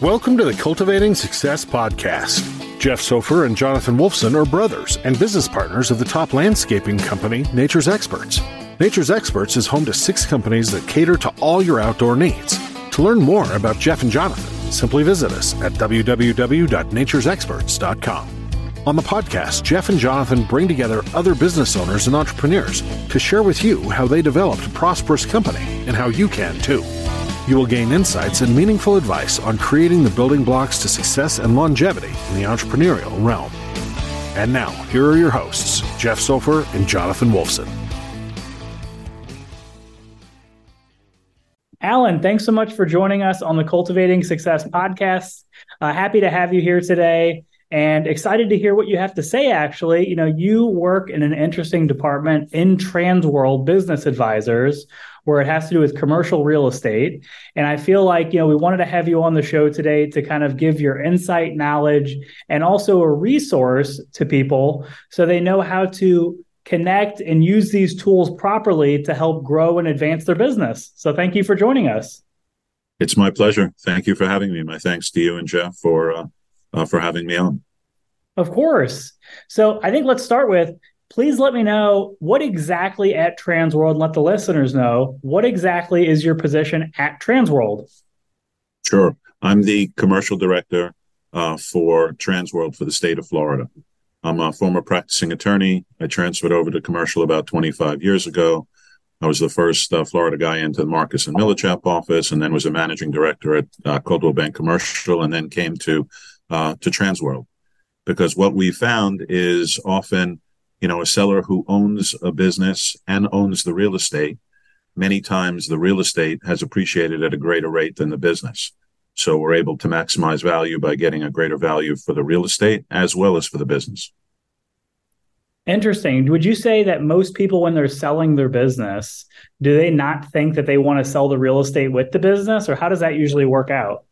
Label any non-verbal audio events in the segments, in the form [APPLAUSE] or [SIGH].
Welcome to the Cultivating Success Podcast. Jeff Sophir and Jonathan Wolfson are brothers and business partners of the top landscaping company, Nature's Experts. Nature's Experts is home to six companies that cater to all your outdoor needs. To learn more about Jeff and Jonathan, simply visit us at www.naturesexperts.com. On the podcast, Jeff and Jonathan bring together other business owners and entrepreneurs to share with you how they developed a prosperous company and how you can too. You will gain insights and meaningful advice on creating the building blocks to success and longevity in the entrepreneurial realm. And now, here are your hosts, Jeff Sophir and Jonathan Wolfson. Alan, thanks so much for joining us on the Cultivating Success podcast. Uh, happy to have you here today and excited to hear what you have to say actually you know you work in an interesting department in transworld business advisors where it has to do with commercial real estate. And I feel like, you know, we wanted to have you on the show today to kind of give your insight, knowledge, and also a resource to people so they know how to connect and use these tools properly to help grow and advance their business. So thank you for joining us. It's my pleasure. Thank you for having me. My thanks to you and Jeff for uh, uh, for having me on. Of course. So I think let's start with please let me know what exactly at Transworld, let the listeners know what exactly is your position at Transworld. Sure. I'm the commercial director uh, for Transworld for the state of Florida. I'm a former practicing attorney. I transferred over to commercial about 25 years ago. I was the first uh, Florida guy into the Marcus and Millichap office, and then was a managing director at uh, Coldwell Banker Commercial, and then came to uh, to Transworld. Because what we found is often you know, a seller who owns a business and owns the real estate, many times the real estate has appreciated at a greater rate than the business. So we're able to maximize value by getting a greater value for the real estate as well as for the business. Interesting. Would you say that most people, when they're selling their business, do they not think that they want to sell the real estate with the business, or how does that usually work out?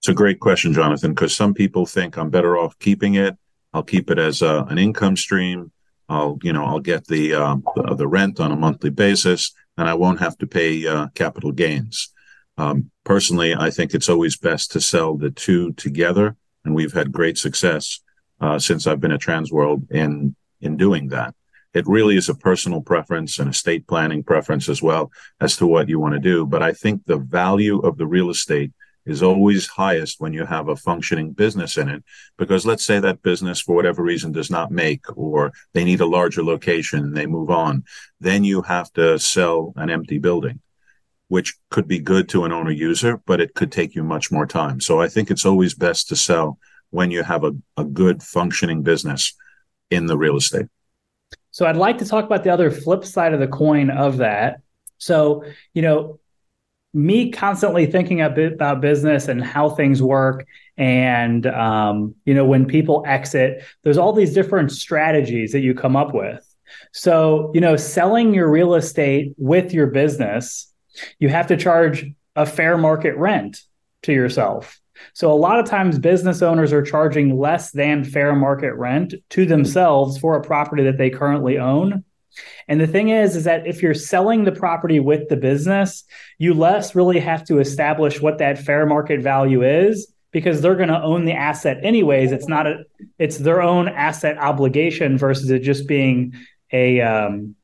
It's a great question, Jonathan, because some people think I'm better off keeping it. I'll keep it as a, an income stream. I'll, you know, I'll get the, uh, the, rent on a monthly basis, and I won't have to pay uh, capital gains. Um, personally, I think it's always best to sell the two together, and we've had great success uh, since I've been at Transworld in in doing that. It really is a personal preference and estate planning preference as well as to what you want to do. But I think the value of the real estate is always highest when you have a functioning business in it. Because let's say that business, for whatever reason, does not make, or they need a larger location they move on. Then you have to sell an empty building, which could be good to an owner user, but it could take you much more time. So I think it's always best to sell when you have a, a good functioning business in the real estate. So I'd like to talk about the other flip side of the coin of that. So, you know, me constantly thinking about business and how things work and um, you know when people exit there's all these different strategies that you come up with. So you know selling your real estate with your business you have to charge a fair market rent to yourself. So a lot of times business owners are charging less than fair market rent to themselves for a property that they currently own and the thing is, is that if you're selling the property with the business, you less really have to establish what that fair market value is because they're going to own the asset anyways. It's not a, it's their own asset obligation versus it just being a, um,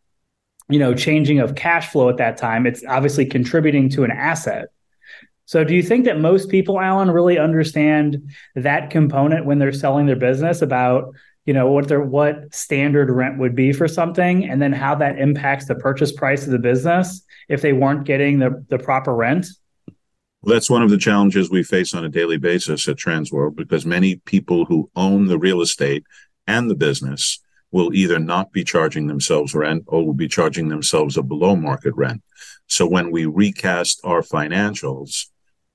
you know, changing of cash flow at that time. It's obviously contributing to an asset. So, do you think that most people, Alan, really understand that component when they're selling their business about you know what their what standard rent would be for something and then how that impacts the purchase price of the business if they weren't getting the, the proper rent. Well, that's one of the challenges we face on a daily basis at transworld because many people who own the real estate and the business will either not be charging themselves rent or will be charging themselves a below market rent. So when we recast our financials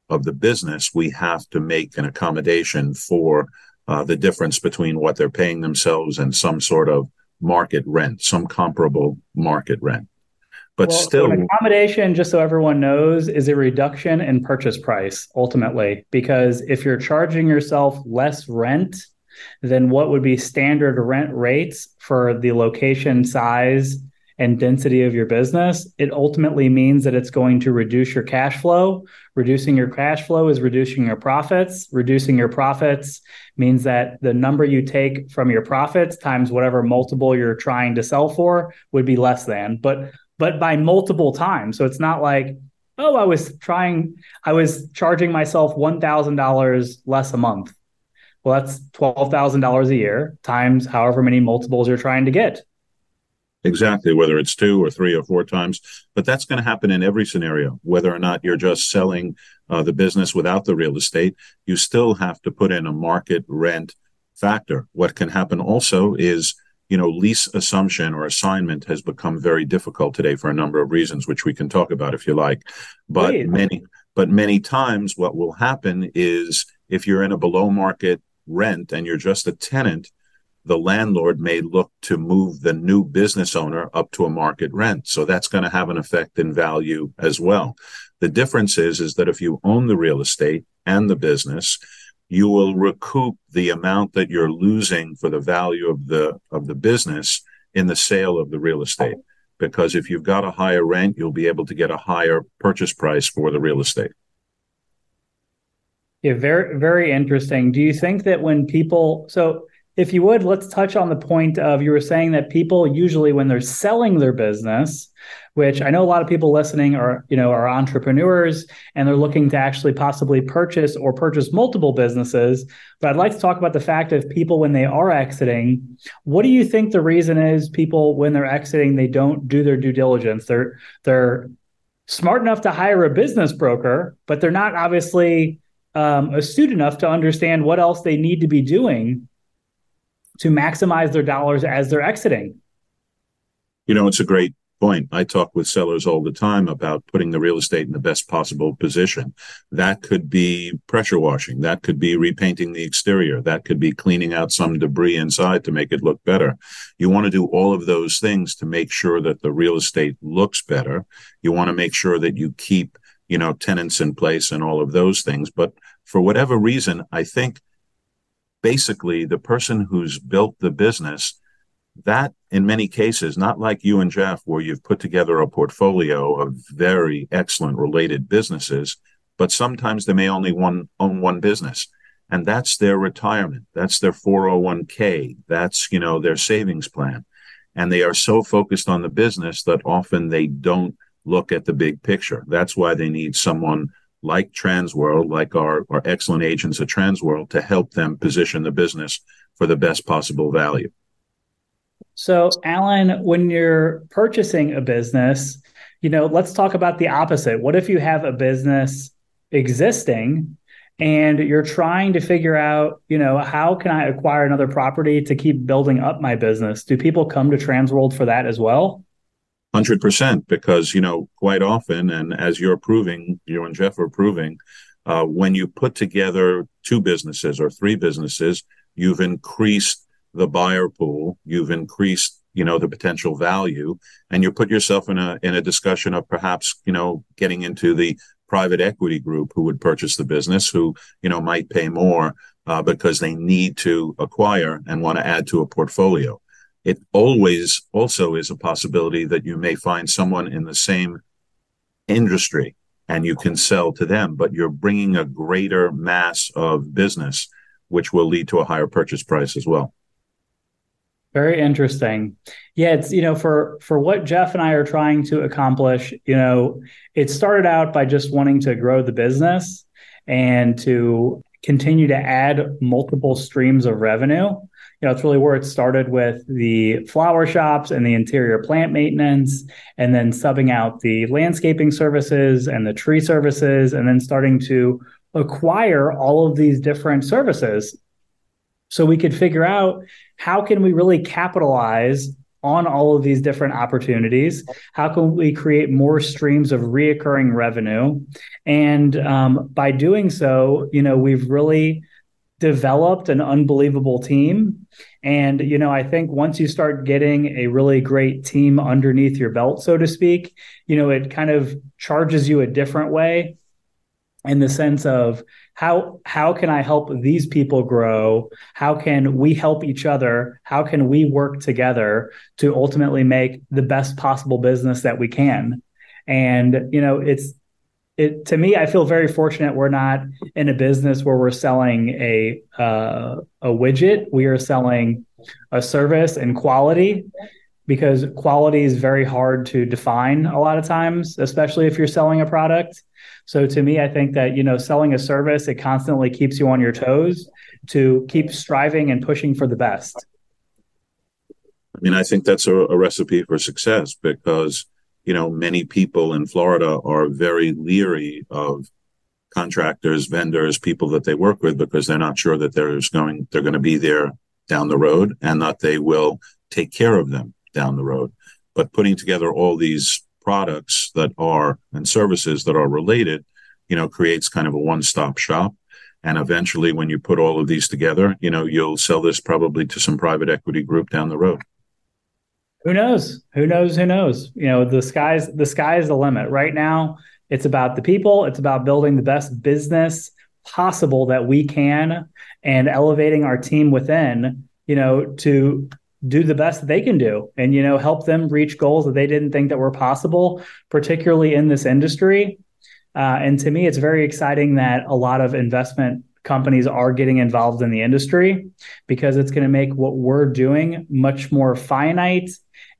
of the business we have to make an accommodation for uh, the difference between what they're paying themselves and some sort of market rent, some comparable market rent. But well, still, so accommodation, just so everyone knows, is a reduction in purchase price ultimately. Because if you're charging yourself less rent than what would be standard rent rates for the location size and density of your business, it ultimately means that it's going to reduce your cash flow. Reducing your cash flow is reducing your profits. Reducing your profits means that the number you take from your profits times whatever multiple you're trying to sell for would be less than, but but by multiple times. So it's not like, oh, I was trying, I was charging myself $1,000 less a month. Well, that's $12,000 a year times however many multiples you're trying to get. Exactly, whether it's two or three or four times. But that's going to happen in every scenario, whether or not you're just selling uh, the business without the real estate, you still have to put in a market rent factor. What can happen also is, you know, lease assumption or assignment has become very difficult today for a number of reasons, which we can talk about if you like. But Wait. many, but many times what will happen is if you're in a below market rent and you're just a tenant, the landlord may look to move the new business owner up to a market rent. So that's going to have an effect in value as well. The difference is, is that if you own the real estate and the business, you will recoup the amount that you're losing for the value of the, of the business in the sale of the real estate. Because if you've got a higher rent, you'll be able to get a higher purchase price for the real estate. Yeah, very very interesting. Do you think that when people so if you would, let's touch on the point of you were saying that people usually when they're selling their business, which I know a lot of people listening are, you know, are entrepreneurs and they're looking to actually possibly purchase or purchase multiple businesses. But I'd like to talk about the fact of people when they are exiting. What do you think the reason is people when they're exiting, they don't do their due diligence? They're they're smart enough to hire a business broker, but they're not obviously um, astute enough to understand what else they need to be doing to maximize their dollars as they're exiting. You know, it's a great point. I talk with sellers all the time about putting the real estate in the best possible position. That could be pressure washing. That could be repainting the exterior. That could be cleaning out some debris inside to make it look better. You want to do all of those things to make sure that the real estate looks better. You want to make sure that you keep, you know, tenants in place and all of those things. But for whatever reason, I think basically the person who's built the business that in many cases not like you and jeff where you've put together a portfolio of very excellent related businesses but sometimes they may only one, own one business. And that's their retirement. That's their 401k that's you know their savings plan. And they are so focused on the business that often they don't look at the big picture. That's why they need someone like Transworld, like our, our excellent agents at Transworld, to help them position the business for the best possible value. So, Alan, when you're purchasing a business, you know, let's talk about the opposite. What if you have a business existing and you're trying to figure out, you know, how can I acquire another property to keep building up my business? Do people come to Transworld for that as well? Hundred percent, because you know quite often, and as you're proving, you and Jeff are proving, uh, when you put together two businesses or three businesses, you've increased the buyer pool, you've increased you know the potential value, and you put yourself in a in a discussion of perhaps you know getting into the private equity group who would purchase the business, who you know might pay more uh, because they need to acquire and want to add to a portfolio it always also is a possibility that you may find someone in the same industry and you can sell to them, but you're bringing a greater mass of business, which will lead to a higher purchase price as well. Very interesting. Yeah, it's you know for for what Jeff and I are trying to accomplish, you know, it started out by just wanting to grow the business and to continue to add multiple streams of revenue you know, it's really where it started with the flower shops and the interior plant maintenance, and then subbing out the landscaping services and the tree services, and then starting to acquire all of these different services. So we could figure out how can we really capitalize on all of these different opportunities? How can we create more streams of reoccurring revenue? And um, by doing so, you know, we've really developed an unbelievable team. And, you know, I think once you start getting a really great team underneath your belt, so to speak, you know, it kind of charges you a different way. in the sense of how how can I help these people grow? How can we help each other? How can we work together to ultimately make the best possible business that we can? And you know, it's it to me. I feel very fortunate. We're not in a business where we're selling a uh, a widget. We are selling a service and quality because quality is very hard to define a lot of times, especially if you're selling a product. So to me, I think that, you know, selling a service, it constantly keeps you on your toes to keep striving and pushing for the best. I mean, I think that's a, a recipe for success because, you know, many people in Florida are very leery of contractors, vendors, people that they work with because they're not sure that there's going they're going to be there down the road and that they will take care of them down the road. But putting together all these products that are and services that are related, you know, creates kind of a one-stop shop. And eventually, when you put all of these together, you know, you'll sell this probably to some private equity group down the road. Who knows? Who knows? Who knows? You know, the sky's the sky is the limit. Right now, it's about the people. It's about building the best business possible that we can, and elevating our team within. You know, to do the best that they can do and you know help them reach goals that they didn't think that were possible particularly in this industry uh, and to me it's very exciting that a lot of investment companies are getting involved in the industry because it's going to make what we're doing much more finite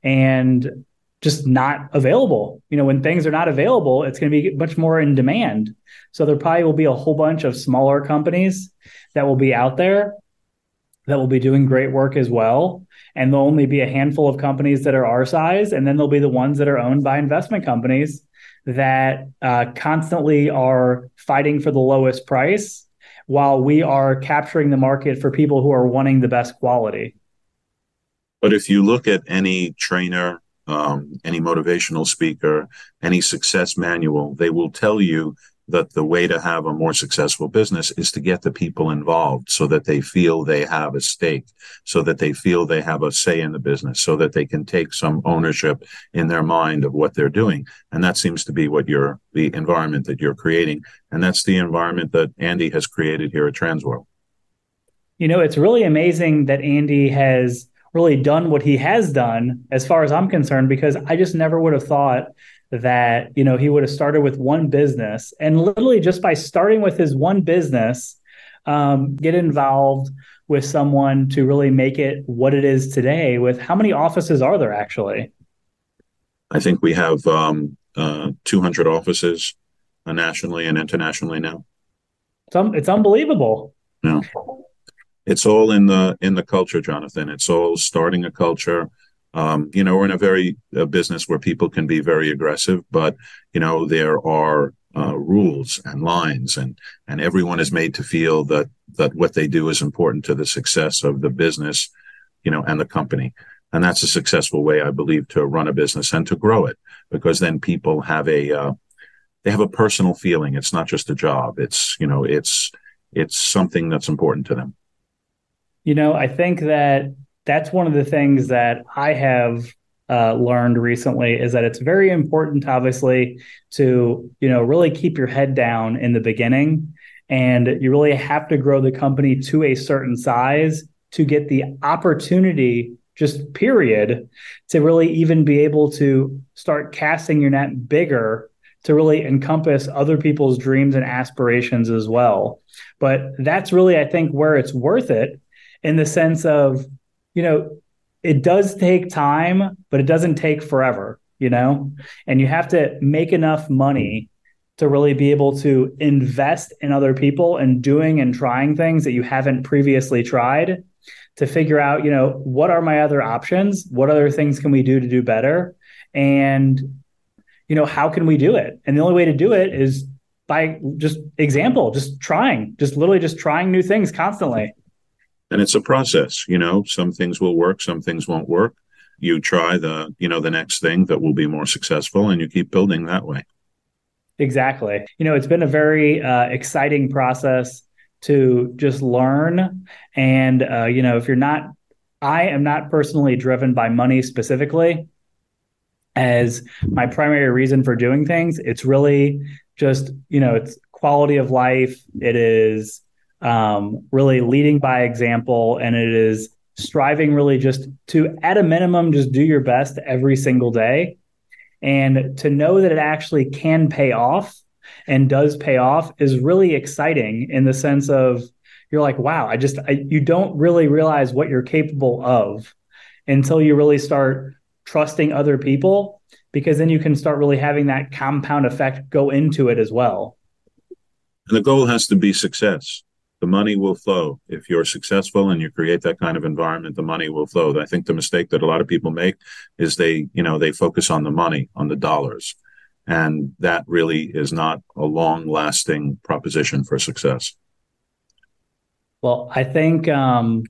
and just not available. You know when things are not available it's going to be much more in demand. So there probably will be a whole bunch of smaller companies that will be out there that will be doing great work as well. And there'll only be a handful of companies that are our size and then there'll be the ones that are owned by investment companies that uh, constantly are fighting for the lowest price while we are capturing the market for people who are wanting the best quality. But if you look at any trainer um, any motivational speaker any success manual they will tell you that the way to have a more successful business is to get the people involved so that they feel they have a stake, so that they feel they have a say in the business, so that they can take some ownership in their mind of what they're doing. And that seems to be what you're, the environment that you're creating. And that's the environment that Andy has created here at Transworld. You know, it's really amazing that Andy has really done what he has done as far as I'm concerned, because I just never would have thought that you know he would have started with one business and literally just by starting with his one business um, get involved with someone to really make it what it is today with how many offices are there actually? I think we have um, uh, 200 offices uh, nationally and internationally now. It's, un- it's unbelievable. Yeah. It's all in the in the culture jonathan. It's all starting a culture um, you know, we're in a very a business where people can be very aggressive, but you know there are uh, rules and lines, and and everyone is made to feel that that what they do is important to the success of the business, you know, and the company. And that's a successful way, I believe, to run a business and to grow it, because then people have a uh, they have a personal feeling. It's not just a job. It's you know, it's it's something that's important to them. You know, I think that that's one of the things that I have uh, learned recently is that it's very important, obviously, to you know really keep your head down in the beginning, and you really have to grow the company to a certain size to get the opportunity just period to really even be able to start casting your net bigger to really encompass other people's dreams and aspirations as well. But that's really i think where it's worth it in the sense of you know, it does take time, but it doesn't take forever, you know? And you have to make enough money to really be able to invest in other people and doing and trying things that you haven't previously tried to figure out, you know, what are my other options? What other things can we do to do better? And, you know, how can we do it? And the only way to do it is by just example, just trying, just literally just trying new things constantly and it's a process you know? Some things will work some things won't work. You try the you know the next thing that will be more successful and you keep building that way. Exactly. You know it's been a very uh, exciting process to just learn and uh, you know if you're not i am not personally driven by money specifically. As my primary reason for doing things it's really just you know it's quality of life. It is um, really leading by example, and it is striving really just to, at a minimum, just do your best every single day. And to know that it actually can pay off and does pay off is really exciting in the sense of you're like, wow, I just, I, you don't really realize what you're capable of until you really start trusting other people, because then you can start really having that compound effect go into it as well. And the goal has to be success the money will flow. If you're successful and you create that kind of environment, the money will flow. I think the mistake that a lot of people make is they, you know, they focus on the money, on the dollars. And that really is not a long lasting proposition for success. Well, I think, um,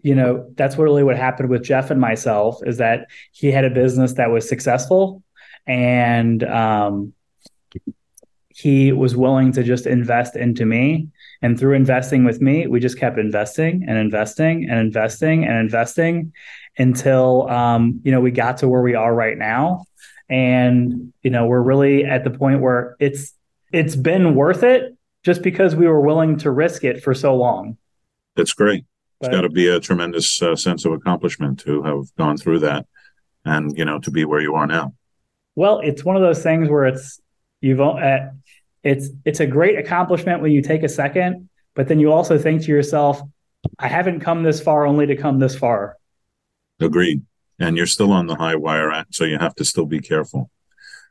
you know, that's really what happened with Jeff and myself is that he had a business that was successful and, um, he was willing to just invest into me. And through investing with me, we just kept investing and investing and investing and investing until um, you know we got to where we are right now. And you know we're really at the point where it's it's been worth it just because we were willing to risk it for so long. That's great. But, it's got to be a tremendous uh, sense of accomplishment to have gone through that, and you know to be where you are now. Well, it's one of those things where it's you've uh, it's it's a great accomplishment when you take a second, but then you also think to yourself, I haven't come this far only to come this far. Agreed. And you're still on the high wire act, so you have to still be careful.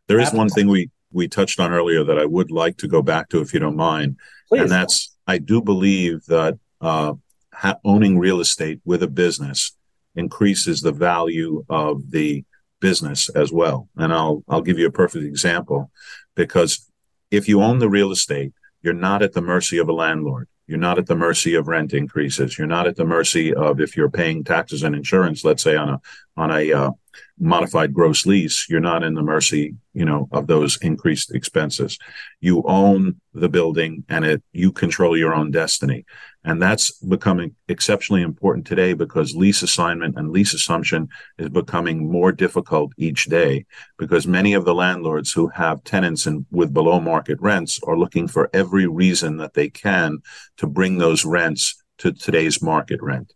There is one thing we we touched on earlier that I would like to go back to if you don't mind. Please. And that's I do believe that uh, ha- owning real estate with a business increases the value of the business as well. And I'll I'll give you a perfect example because if you own the real estate, you're not at the mercy of a landlord. You're not at the mercy of rent increases. You're not at the mercy of if you're paying taxes and insurance, let's say on a on a uh, modified gross lease, you're not in the mercy, you know, of those increased expenses. You own the building and it you control your own destiny. And that's becoming exceptionally important today because lease assignment and lease assumption is becoming more difficult each day because many of the landlords who have tenants in, with below market rents are looking for every reason that they can to bring those rents to today's market rent.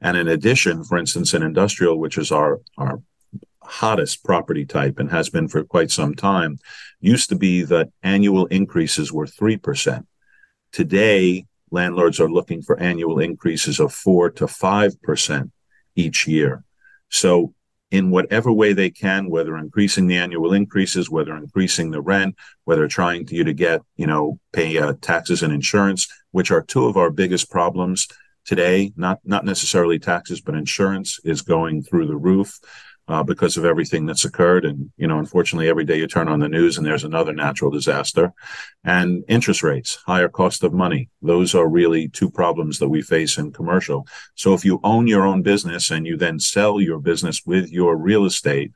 And in addition, for instance, in industrial, which is our, our hottest property type and has been for quite some time, used to be that annual increases were 3%. Today, landlords are looking for annual increases of 4 to 5% each year. So in whatever way they can, whether increasing the annual increases, whether increasing the rent, whether trying to you to get, you know, pay uh, taxes and insurance, which are two of our biggest problems today. Not not necessarily taxes, but insurance is going through the roof uh, because of everything that's occurred. And, you know, unfortunately, every day you turn on the news and there's another natural disaster. And interest rates, higher cost of money. Those are really two problems that we face in commercial. So if you own your own business and you then sell your business with your real estate,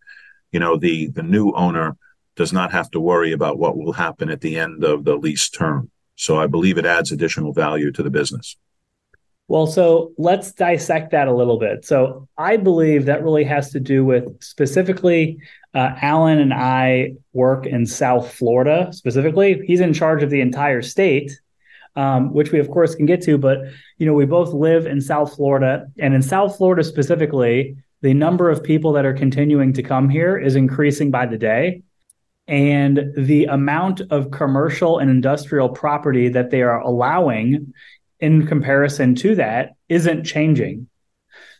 you know, the, the new owner does not have to worry about what will happen at the end of the lease term. So I believe it adds additional value to the business. Well, so let's dissect that a little bit. So I believe that really has to do with specifically uh, Alan and I work in South Florida specifically. He's in charge of the entire state, um, which we of course can get to. But you know, we both live in South Florida, and in South Florida specifically, the number of people that are continuing to come here is increasing by the day. And the amount of commercial and industrial property that they are allowing in comparison to that isn't changing.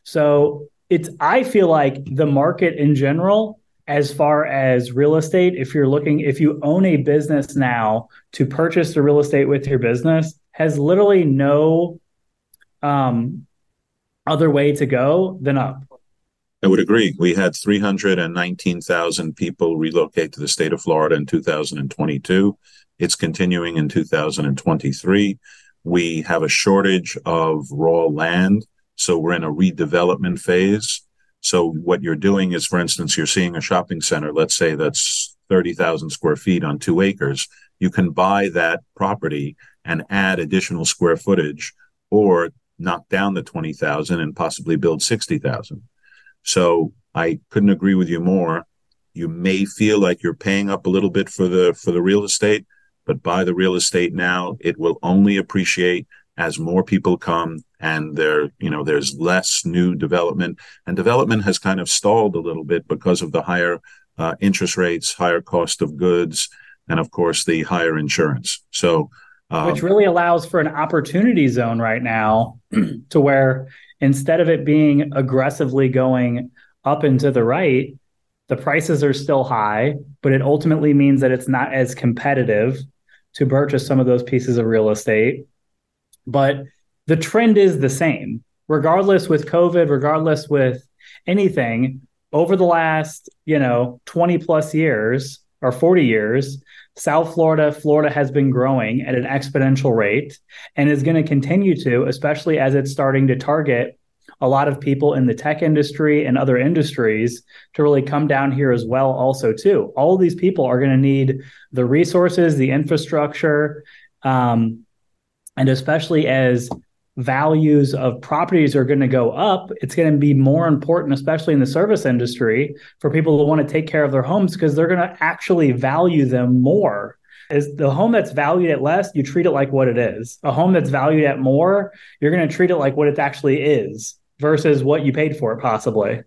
So it's I feel like the market in general as far as real estate if you're looking if you own a business now to purchase the real estate with your business has literally no um other way to go than up. I would agree. We had 319,000 people relocate to the state of Florida in 2022. It's continuing in 2023. We have a shortage of raw land. So we're in a redevelopment phase. So what you're doing is, for instance, you're seeing a shopping center, let's say that's 30,000 square feet on two acres. You can buy that property and add additional square footage or knock down the 20,000 and possibly build 60,000. So I couldn't agree with you more. You may feel like you're paying up a little bit for the, for the real estate, but buy the real estate now. It will only appreciate as more people come and there, you know, there's less new development and development has kind of stalled a little bit because of the higher uh, interest rates, higher cost of goods, and of course the higher insurance. So, um, which really allows for an opportunity zone right now [CLEARS THROAT] to where instead of it being aggressively going up and to the right, the prices are still high, but it ultimately means that it's not as competitive to purchase some of those pieces of real estate. But the trend is the same, regardless with COVID, regardless with anything. Over the last, you know, 20 plus years or 40 years, South Florida, Florida has been growing at an exponential rate and is going to continue to, especially as it's starting to target a lot of people in the tech industry and other industries to really come down here as well also too. All these people are going to need the resources the infrastructure um, and especially as values of properties are going to go up it's going to be more important especially in the service industry for people to want to take care of their homes because they're going to actually value them more. Is the home that's valued at less you treat it like what it is. A home that's valued at more you're going to treat it like what it actually is versus what you paid for it possibly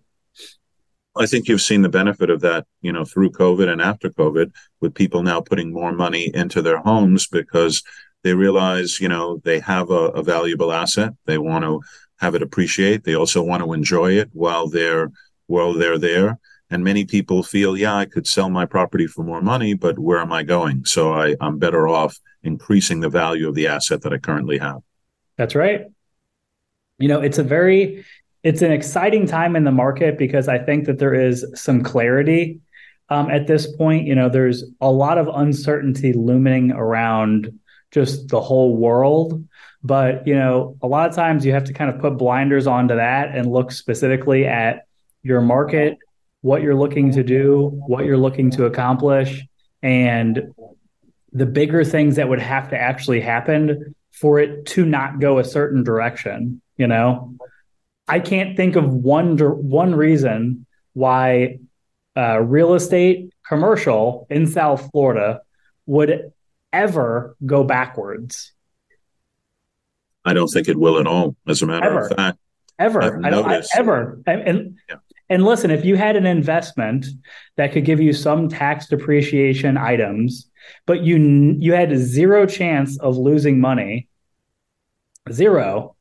I think you've seen the benefit of that, you know, through COVID and after COVID, with people now putting more money into their homes because they realize, you know, they have a, a valuable asset. They want to have it appreciate. They also want to enjoy it while they're while they're there. And many people feel, yeah, I could sell my property for more money, but where am I going? So I, I'm better off increasing the value of the asset that I currently have. That's right you know, it's a very it's an exciting time in the market because I think that there is some clarity um, at this point. You know, there's a lot of uncertainty looming around just the whole world. But, you know, a lot of times you have to kind of put blinders onto that and look specifically at your market, what you're looking to do, what you're looking to accomplish, and the bigger things that would have to actually happen for it to not go a certain direction. You know, I can't think of one one reason why uh, real estate commercial in South Florida would ever go backwards. I don't think it will at all. As a matter ever. of fact, ever, I don't, I, ever, and, and, yeah. and listen, if you had an investment that could give you some tax depreciation items, but you you had zero chance of losing money, zero,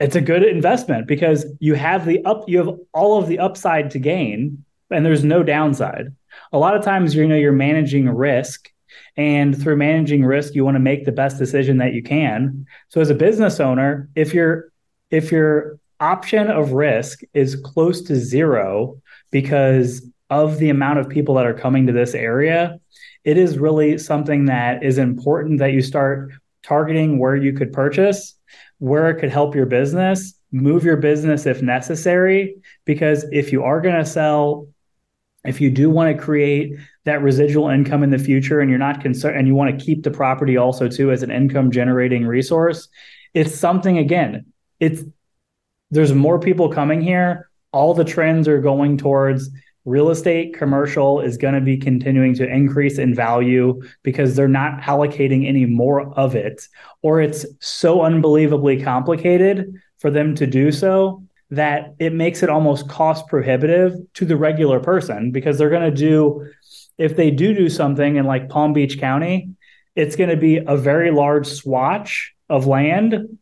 it's a good investment because you have the up you have all of the upside to gain and there's no downside. A lot of times you know you're managing risk and through managing risk you want to make the best decision that you can. So as a business owner if your if your option of risk is close to zero because of the amount of people that are coming to this area it is really something that is important that you start targeting where you could purchase where it could help your business, move your business if necessary. Because if you are going to sell, if you do want to create that residual income in the future and you're not concerned and you want to keep the property also too as an income generating resource, it's something again, it's there's more people coming here. All the trends are going towards real estate commercial is going to be continuing to increase in value because they're not allocating any more of it or it's so unbelievably complicated for them to do so that it makes it almost cost prohibitive to the regular person because they're going to do if they do do something in like Palm Beach County it's going to be a very large swatch of land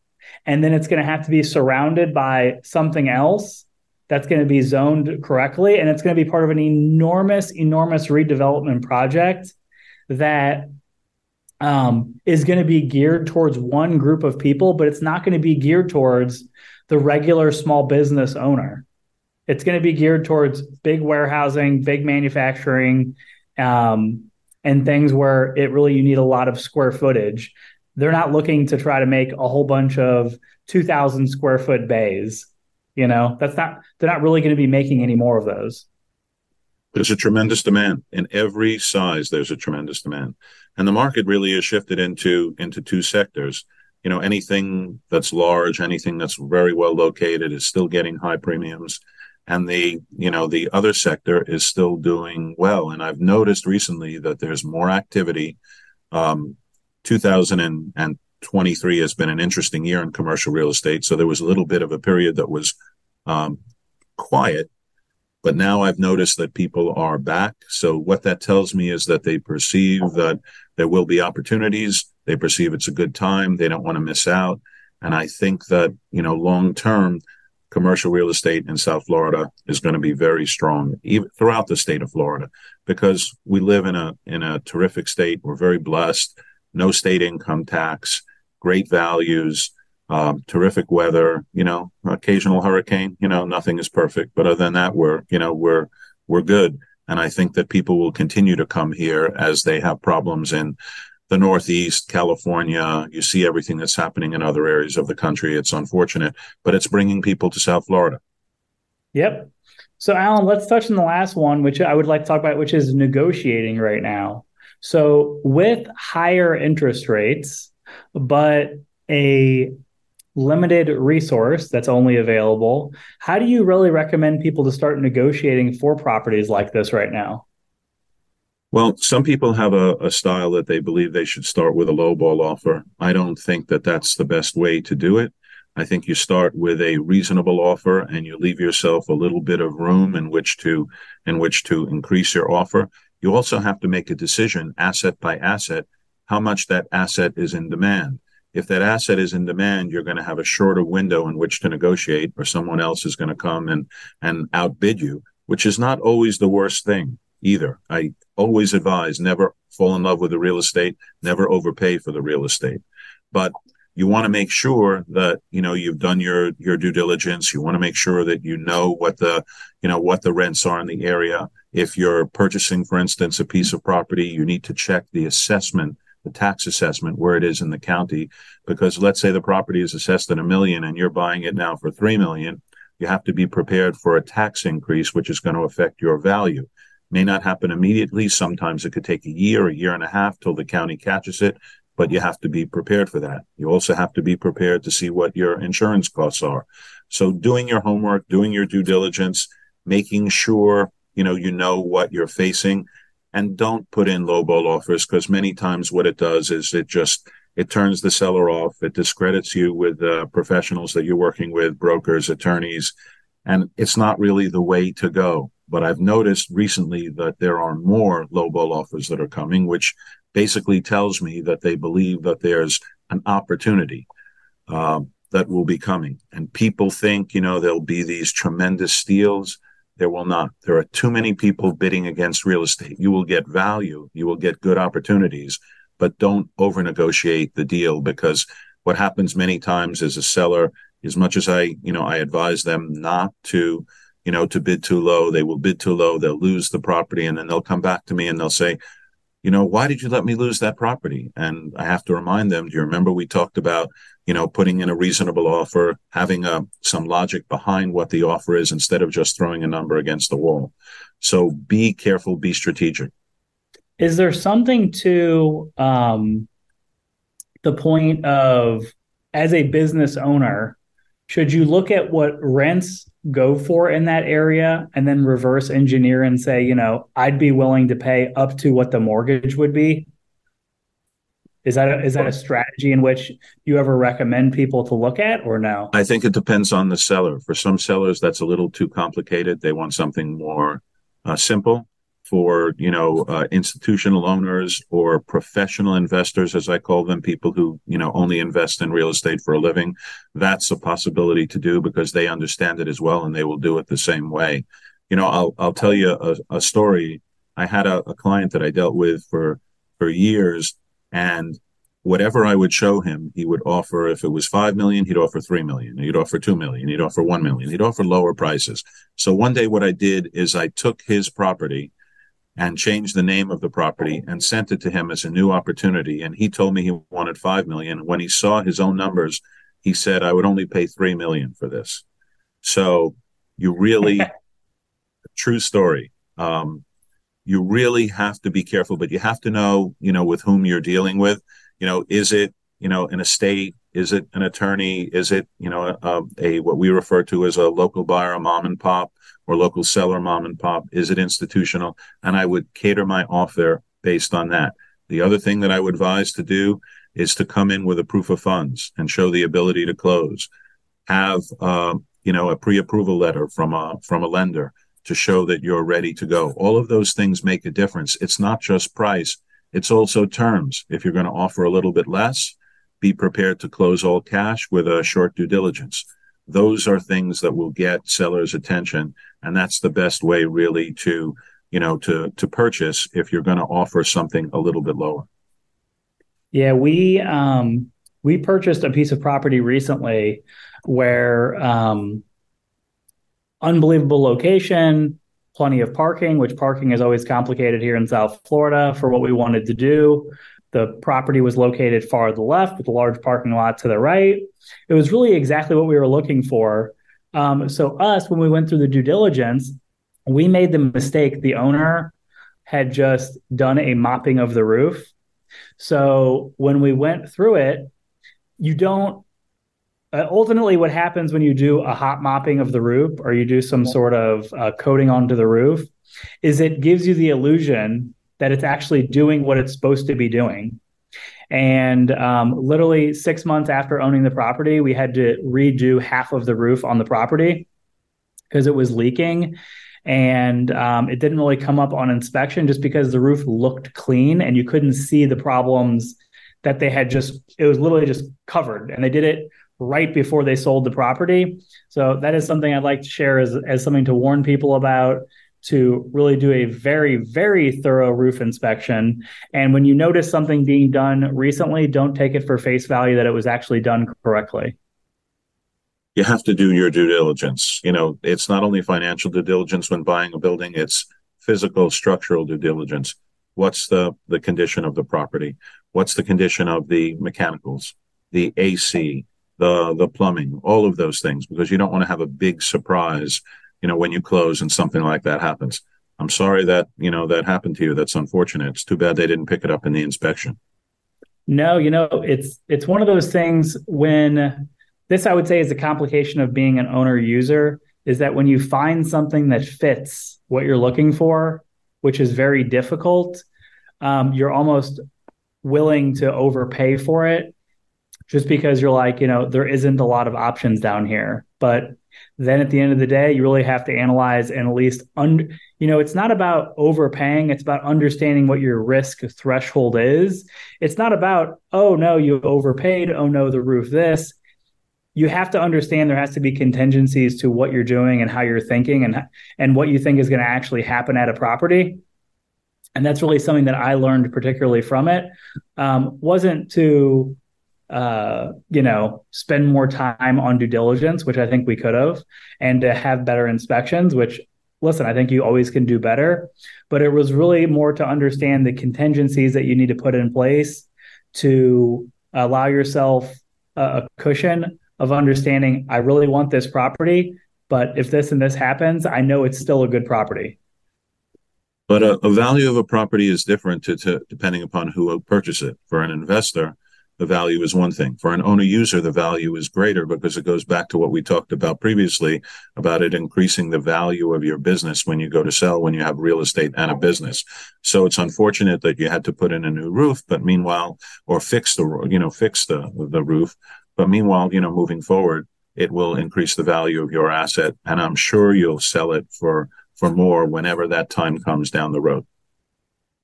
and then it's going to have to be surrounded by something else that's going to be zoned correctly and it's going to be part of an enormous enormous redevelopment project that um, is going to be geared towards one group of people but it's not going to be geared towards the regular small business owner. It's going to be geared towards big warehousing big manufacturing um, and things where it really you need a lot of square footage. They're not looking to try to make a whole bunch of 2000 square foot bays you know, that's not they're not really going to be making any more of those. There's a tremendous demand in every size. There's a tremendous demand, and the market really is shifted into into two sectors. You know, anything that's large, anything that's very well located, is still getting high premiums, and the you know the other sector is still doing well. And I've noticed recently that there's more activity Um, 2023 has been an interesting year in commercial real estate. So there was a little bit of a period that was um, quiet, but now I've noticed that people are back. So what that tells me is that they perceive that there will be opportunities. They perceive it's a good time. They don't want to miss out. And I think that, you know, long term, commercial real estate in South Florida is going to be very strong even throughout the state of Florida because we live in a in a terrific state. We're very blessed. No state income tax, great values, um, terrific weather. You know, occasional hurricane. You know, nothing is perfect, but other than that, we're you know we're we're good. And I think that people will continue to come here as they have problems in the Northeast, California. You see everything that's happening in other areas of the country. It's unfortunate, but it's bringing people to South Florida. Yep. So, Alan, let's touch on the last one, which I would like to talk about, which is negotiating right now. So, with higher interest rates, but a limited resource that's only available, how do you really recommend people to start negotiating for properties like this right now? Well, some people have a, a, style that they believe they should start with a low ball offer. I don't think that that's the best way to do it. I think you start with a reasonable offer and you leave yourself a little bit of room in which to in which to increase your offer. You also have to make a decision asset by asset how much that asset is in demand. If that asset is in demand, you're going to have a shorter window in which to negotiate or someone else is going to come and and outbid you, which is not always the worst thing either. I always advise never fall in love with the real estate, never overpay for the real estate. But you want to make sure that you know you've done your your due diligence you want to make sure that you know what the you know what the rents are in the area if you're purchasing for instance a piece of property you need to check the assessment the tax assessment where it is in the county because let's say the property is assessed at a million and you're buying it now for 3 million you have to be prepared for a tax increase which is going to affect your value may not happen immediately. Sometimes it could take a year, a year and a half till the county catches it, but you have to be prepared for that. You also have to be prepared to see what your insurance costs are. So doing your homework, doing your due diligence, making sure, you know, you know what you're facing and don't put in lowball offers because many times what it does is it just, it turns the seller off. It discredits you with uh, professionals that you're working with, brokers, attorneys, and it's not really the way to go. But I've noticed recently that there are more lowball offers that are coming, which basically tells me that they believe that there's an opportunity uh, that will be coming. And people think, you know, there'll be these tremendous steals. There will not. There are too many people bidding against real estate. You will get value, you will get good opportunities, but don't over negotiate the deal because what happens many times is a seller, as much as I, you know, I advise them not to you know, to bid too low. They will bid too low. They'll lose the property and then they'll come back to me and they'll say, you know, why did you let me lose that property? And I have to remind them, do you remember we talked about, you know, putting in a reasonable offer, having a, uh, some logic behind what the offer is instead of just throwing a number against the wall. So be careful, be strategic. Is there something to um, the point of, as a business owner, should you look at what rents go for in that area and then reverse engineer and say, you know, I'd be willing to pay up to what the mortgage would be? Is that a, is that a strategy in which you ever recommend people to look at or no? I think it depends on the seller. For some sellers, that's a little too complicated. They want something more uh, simple for you know uh, institutional owners or professional investors as i call them people who you know only invest in real estate for a living that's a possibility to do because they understand it as well and they will do it the same way you know i'll i'll tell you a, a story i had a, a client that i dealt with for for years and whatever I would show him, he would offer, if it was 5 million, he'd offer 3 million. He'd offer 2 million. He'd offer 1 million. He'd offer lower prices. So one day what I did is I took his property and changed the name of the property and sent it to him as a new opportunity. And he told me he wanted five million. When he saw his own numbers, he said, I would only pay three million for this. So you really, [LAUGHS] true story. Um, you really have to be careful, but you have to know, you know, with whom you're dealing with. You know, is it, you know, an estate? Is it an attorney? Is it, you know, a, a what we refer to as a local buyer, a mom and pop? Or local seller mom and pop? Is it institutional? And I would cater my offer based on that. The other thing that I would advise to do is to come in with a proof of funds and show the ability to close. Have uh, you know a pre-approval letter from a from a lender to show that you're ready to go. All of those things make a difference. It's not just price; it's also terms. If you're going to offer a little bit less, be prepared to close all cash with a short due diligence. Those are things that will get sellers' attention, and that's the best way, really, to you know to to purchase if you're going to offer something a little bit lower. Yeah, we um, we purchased a piece of property recently where um, unbelievable location, plenty of parking, which parking is always complicated here in South Florida for what we wanted to do. The property was located far to the left with a large parking lot to the right. It was really exactly what we were looking for. Um, so, us, when we went through the due diligence, we made the mistake. The owner had just done a mopping of the roof so when we went through it, you don't. Uh, ultimately, what happens when you do a hot mopping of the roof or you do some sort of uh, coating onto the roof is it gives you the illusion that it's actually doing what it's supposed to be doing. And um, literally six months after owning the property, we had to redo half of the roof on the property because it was leaking. And um, it didn't really come up on inspection just because the roof looked clean and you couldn't see the problems that they had just it was literally just covered. And they did it right before they sold the property. So that is something i'd like to share as, as something to warn people about to really do a very very thorough roof inspection and when you notice something being done recently don't take it for face value that it was actually done correctly you have to do your due diligence. You know, it's not only financial due diligence when buying a building, it's physical, structural due diligence. What's the, the condition of the property? What's the condition of the mechanicals, the AC, the, the plumbing, all of those things, because you don't want to have a big surprise, you know, when you close and something like that happens. I'm sorry that, you know, that happened to you. That's unfortunate. It's too bad they didn't pick it up in the inspection. No, you know, it's, it's one of those things when, this I would say is a complication of being an owner user is that when you find something that fits what you're looking for, which is very difficult, um, you're almost willing to overpay for it just because you're like, you know, there isn't a lot of options down here. But then at the end of the day, you really have to analyze and at least, un- you know, it's not about overpaying. It's about understanding what your risk threshold is. It's not about, oh no, you overpaid. Oh no, the roof this you have to understand there has to be contingencies to what you're doing and how you're thinking and and what you think is going to actually happen at a property and that's really something that i learned particularly from it um, wasn't to uh, you know spend more time on due diligence which i think we could have and to have better inspections which listen i think you always can do better but it was really more to understand the contingencies that you need to put in place to allow yourself a, a cushion of understanding I really want this property, but if this and this happens, I know it's still a good property. But a, a value of a property is different to, to, depending upon who will purchase it. For an investor, the value is one thing. For an owner user, the value is greater because it goes back to what we talked about previously about it increasing the value of your business when you go to sell, when you have real estate and a business. So it's unfortunate that you had to put in a new roof, but meanwhile, or fix the, you know, fix the, the roof. But meanwhile, you know, moving forward, it will increase the value of your asset. And I'm sure you'll sell it for, for more whenever that time comes down the road.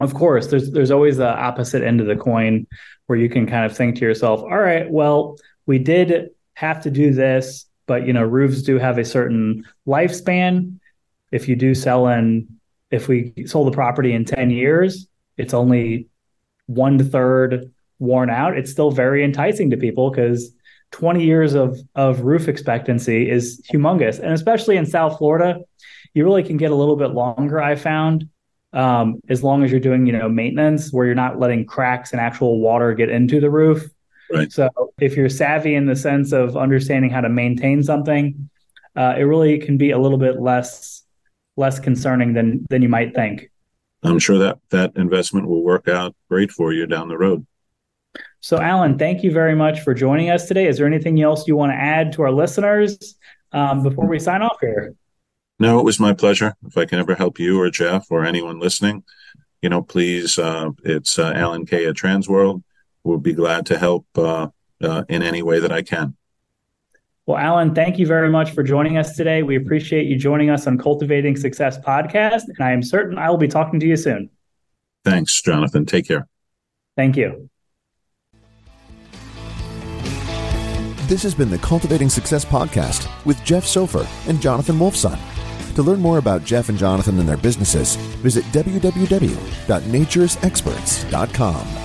Of course, there's there's always the opposite end of the coin where you can kind of think to yourself, all right, well, we did have to do this, but you know, roofs do have a certain lifespan. If you do sell in, if we sold the property in 10 years, it's only one third worn out. It's still very enticing to people because 20 years of of roof expectancy is humongous and especially in south florida you really can get a little bit longer i found um, as long as you're doing you know maintenance where you're not letting cracks and actual water get into the roof right. so if you're savvy in the sense of understanding how to maintain something uh, it really can be a little bit less less concerning than than you might think i'm sure that that investment will work out great for you down the road so, Alan, thank you very much for joining us today. Is there anything else you want to add to our listeners um, before we sign off here? No, it was my pleasure. If I can ever help you or Jeff or anyone listening, you know, please, uh, it's uh, Alan Kaye at Transworld. We'll be glad to help uh, uh, in any way that I can. Well, Alan, thank you very much for joining us today. We appreciate you joining us on Cultivating Success podcast, and I am certain I will be talking to you soon. Thanks, Jonathan. Take care. Thank you. This has been the Cultivating Success podcast with Jeff Sophir and Jonathan Wolfson. To learn more about Jeff and Jonathan and their businesses, visit www.naturesexperts.com.